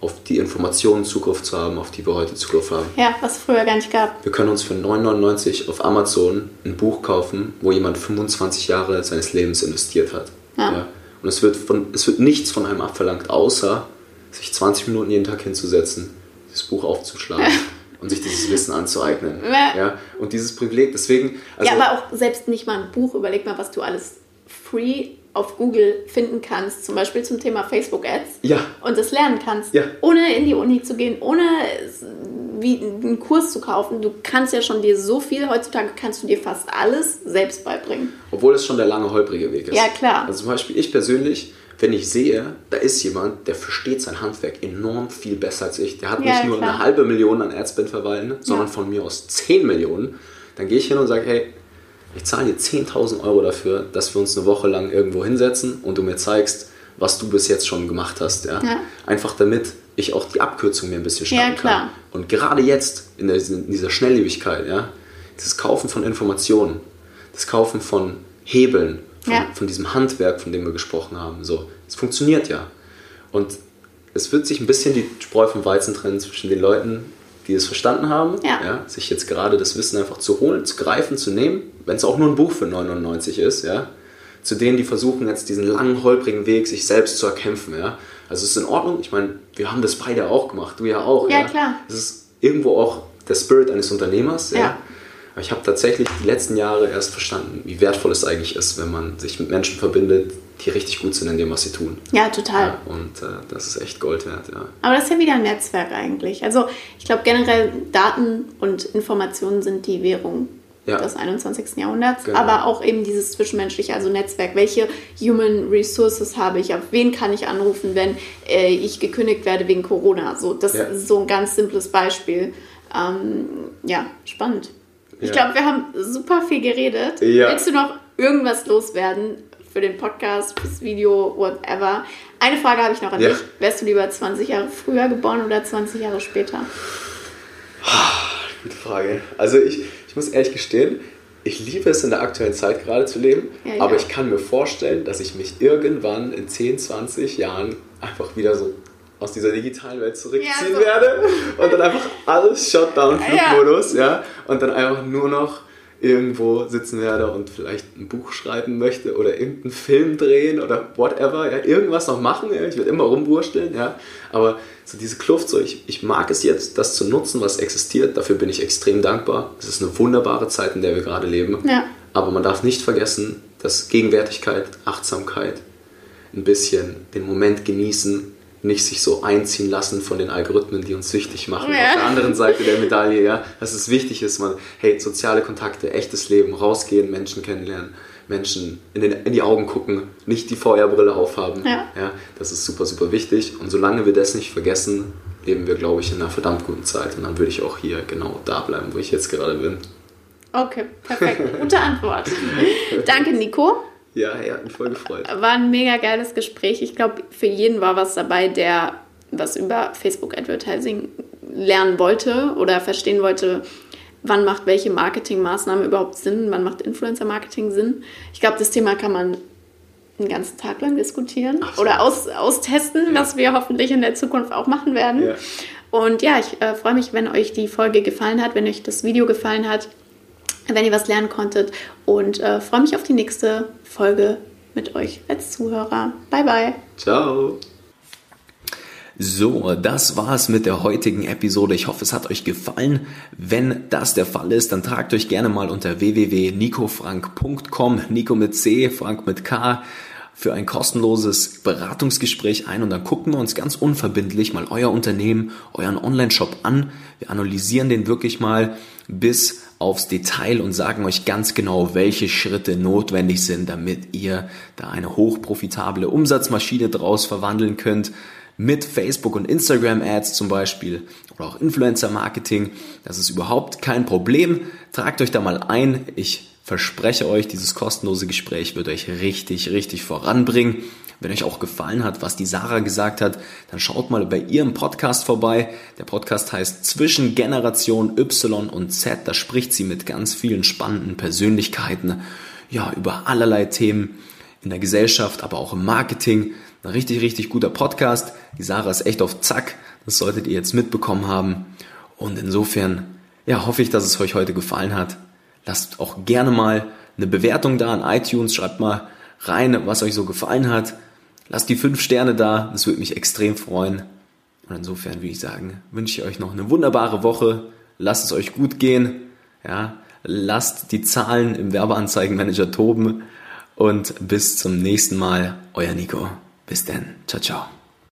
auf die Informationen Zugriff zu haben, auf die wir heute Zugriff haben. Ja, was es früher gar nicht gab. Wir können uns für 9,99 auf Amazon ein Buch kaufen, wo jemand 25 Jahre seines Lebens investiert hat. Ja. Und es wird, von, es wird nichts von einem abverlangt, außer sich 20 Minuten jeden Tag hinzusetzen, dieses Buch aufzuschlagen und sich dieses Wissen anzueignen. Ja. Ja. Und dieses Privileg, deswegen. Also, ja, aber auch selbst nicht mal ein Buch. Überleg mal, was du alles free auf Google finden kannst, zum Beispiel zum Thema Facebook Ads. Ja. Und das lernen kannst, Ja. ohne in die Uni zu gehen, ohne wie einen Kurs zu kaufen. Du kannst ja schon dir so viel, heutzutage kannst du dir fast alles selbst beibringen. Obwohl es schon der lange, holprige Weg ist. Ja, klar. Also zum Beispiel ich persönlich, wenn ich sehe, da ist jemand, der versteht sein Handwerk enorm viel besser als ich. Der hat Ja, nicht nur klar. eine halbe Million an Adspend verwalten, sondern von mir aus 10 Millionen. Dann gehe ich hin und sage, hey, ich zahle dir 10.000 Euro dafür, dass wir uns eine Woche lang irgendwo hinsetzen und du mir zeigst, was du bis jetzt schon gemacht hast. Ja? Ja. Einfach damit ich auch die Abkürzung mir ein bisschen Ja, schnappen klar. kann. Und gerade jetzt, in, der, in dieser Schnelllebigkeit, ja, dieses Kaufen von Informationen, das Kaufen von Hebeln, von, Ja. von diesem Handwerk, von dem wir gesprochen haben, so, es funktioniert ja. Und es wird sich ein bisschen die Spreu vom Weizen trennen zwischen den Leuten, die es verstanden haben, Ja. sich jetzt gerade das Wissen einfach zu holen, zu greifen, zu nehmen, wenn es auch nur ein Buch für 99 ist, ja, zu denen, die versuchen jetzt diesen langen, holprigen Weg sich selbst zu erkämpfen, ja. Also es ist in Ordnung, ich meine, wir haben das beide auch gemacht, du ja auch, Ja, ja. klar. Es ist irgendwo auch der Spirit eines Unternehmers, ja. Ja. Aber ich habe tatsächlich die letzten Jahre erst verstanden, wie wertvoll es eigentlich ist, wenn man sich mit Menschen verbindet, die richtig gut sind in dem, was sie tun. Ja, total. Ja, und äh, das ist echt Gold wert, ja. Aber das ist ja wieder ein Netzwerk eigentlich. Also ich glaube generell Daten und Informationen sind die Währung ja. des 21. Jahrhunderts, genau. aber auch eben dieses zwischenmenschliche, also Netzwerk. Welche Human Resources habe ich? Auf wen kann ich anrufen, wenn äh, ich gekündigt werde wegen Corona? So, das ja. ist so ein ganz simples Beispiel. Ähm, ja, spannend. Ich glaube, wir haben super viel geredet. Willst du noch irgendwas loswerden für den Podcast, fürs Video, whatever? Eine Frage habe ich noch an dich. Wärst du lieber 20 Jahre früher geboren oder 20 Jahre später? Gute Frage. Also ich, ich muss ehrlich gestehen, ich liebe es in der aktuellen Zeit gerade zu leben, ja, aber ich kann mir vorstellen, dass ich mich irgendwann in 10, 20 Jahren einfach wieder so aus dieser digitalen Welt zurückziehen ja, so. werde und dann einfach alles Shutdown Flugmodus, ja. ja, und dann einfach nur noch irgendwo sitzen werde und vielleicht ein Buch schreiben möchte oder irgendeinen Film drehen oder whatever, ja, irgendwas noch machen, ja, ich werde immer rumwursteln, ja, aber so diese Kluft, so ich, ich mag es jetzt, das zu nutzen, was existiert, dafür bin ich extrem dankbar. Es ist eine wunderbare Zeit, in der wir gerade leben, ja. aber man darf nicht vergessen, dass Gegenwärtigkeit, Achtsamkeit, ein bisschen den Moment genießen, nicht sich so einziehen lassen von den Algorithmen, die uns süchtig machen. Ja. Auf der anderen Seite der Medaille, ja, dass es wichtig ist, man, hey, soziale Kontakte, echtes Leben, rausgehen, Menschen kennenlernen, Menschen in, den, in die Augen gucken, nicht die VR-Brille aufhaben. Ja. ja. Das ist super, super wichtig. Und solange wir das nicht vergessen, leben wir, glaube ich, in einer verdammt guten Zeit. Und dann würde ich auch hier genau da bleiben, wo ich jetzt gerade bin. Okay, perfekt. Gute Antwort. Danke, Nico. Ja, er hat mich voll gefreut. War ein mega geiles Gespräch. Ich glaube, für jeden war was dabei, der was über Facebook Advertising lernen wollte oder verstehen wollte, wann macht welche Marketingmaßnahme überhaupt Sinn, wann macht Influencer-Marketing Sinn. Ich glaube, das Thema kann man einen ganzen Tag lang diskutieren Ach, oder aus, austesten, ja. was wir hoffentlich in der Zukunft auch machen werden. Ja. Und ja, ich äh, freue mich, wenn euch die Folge gefallen hat, wenn euch das Video gefallen hat wenn ihr was lernen konntet und äh, freue mich auf die nächste Folge mit euch als Zuhörer. Bye bye. Ciao. So, das war's mit der heutigen Episode. Ich hoffe, es hat euch gefallen. Wenn das der Fall ist, dann tragt euch gerne mal unter www.nicofrank.com, Nico mit C, Frank mit K, für ein kostenloses Beratungsgespräch ein und dann gucken wir uns ganz unverbindlich mal euer Unternehmen, euren Online-Shop an. Wir analysieren den wirklich mal bis aufs Detail und sagen euch ganz genau, welche Schritte notwendig sind, damit ihr da eine hochprofitable Umsatzmaschine draus verwandeln könnt mit Facebook und Instagram Ads zum Beispiel oder auch Influencer Marketing. Das ist überhaupt kein Problem. Tragt euch da mal ein. Ich verspreche euch, dieses kostenlose Gespräch wird euch richtig, richtig voranbringen. Wenn euch auch gefallen hat, was die Sarah gesagt hat, dann schaut mal bei ihrem Podcast vorbei. Der Podcast heißt Zwischen Generation Y und Z. Da spricht sie mit ganz vielen spannenden Persönlichkeiten, ja, über allerlei Themen in der Gesellschaft, aber auch im Marketing. Ein richtig, richtig guter Podcast. Die Sarah ist echt auf Zack. Das solltet ihr jetzt mitbekommen haben. Und insofern, ja, hoffe ich, dass es euch heute gefallen hat. Lasst auch gerne mal eine Bewertung da an iTunes. Schreibt mal rein, was euch so gefallen hat. Lasst die fünf Sterne da, das würde mich extrem freuen. Und insofern würde ich sagen, wünsche ich euch noch eine wunderbare Woche. Lasst es euch gut gehen. Ja, lasst die Zahlen im Werbeanzeigenmanager toben. Und bis zum nächsten Mal, euer Nico. Bis dann. Ciao, ciao.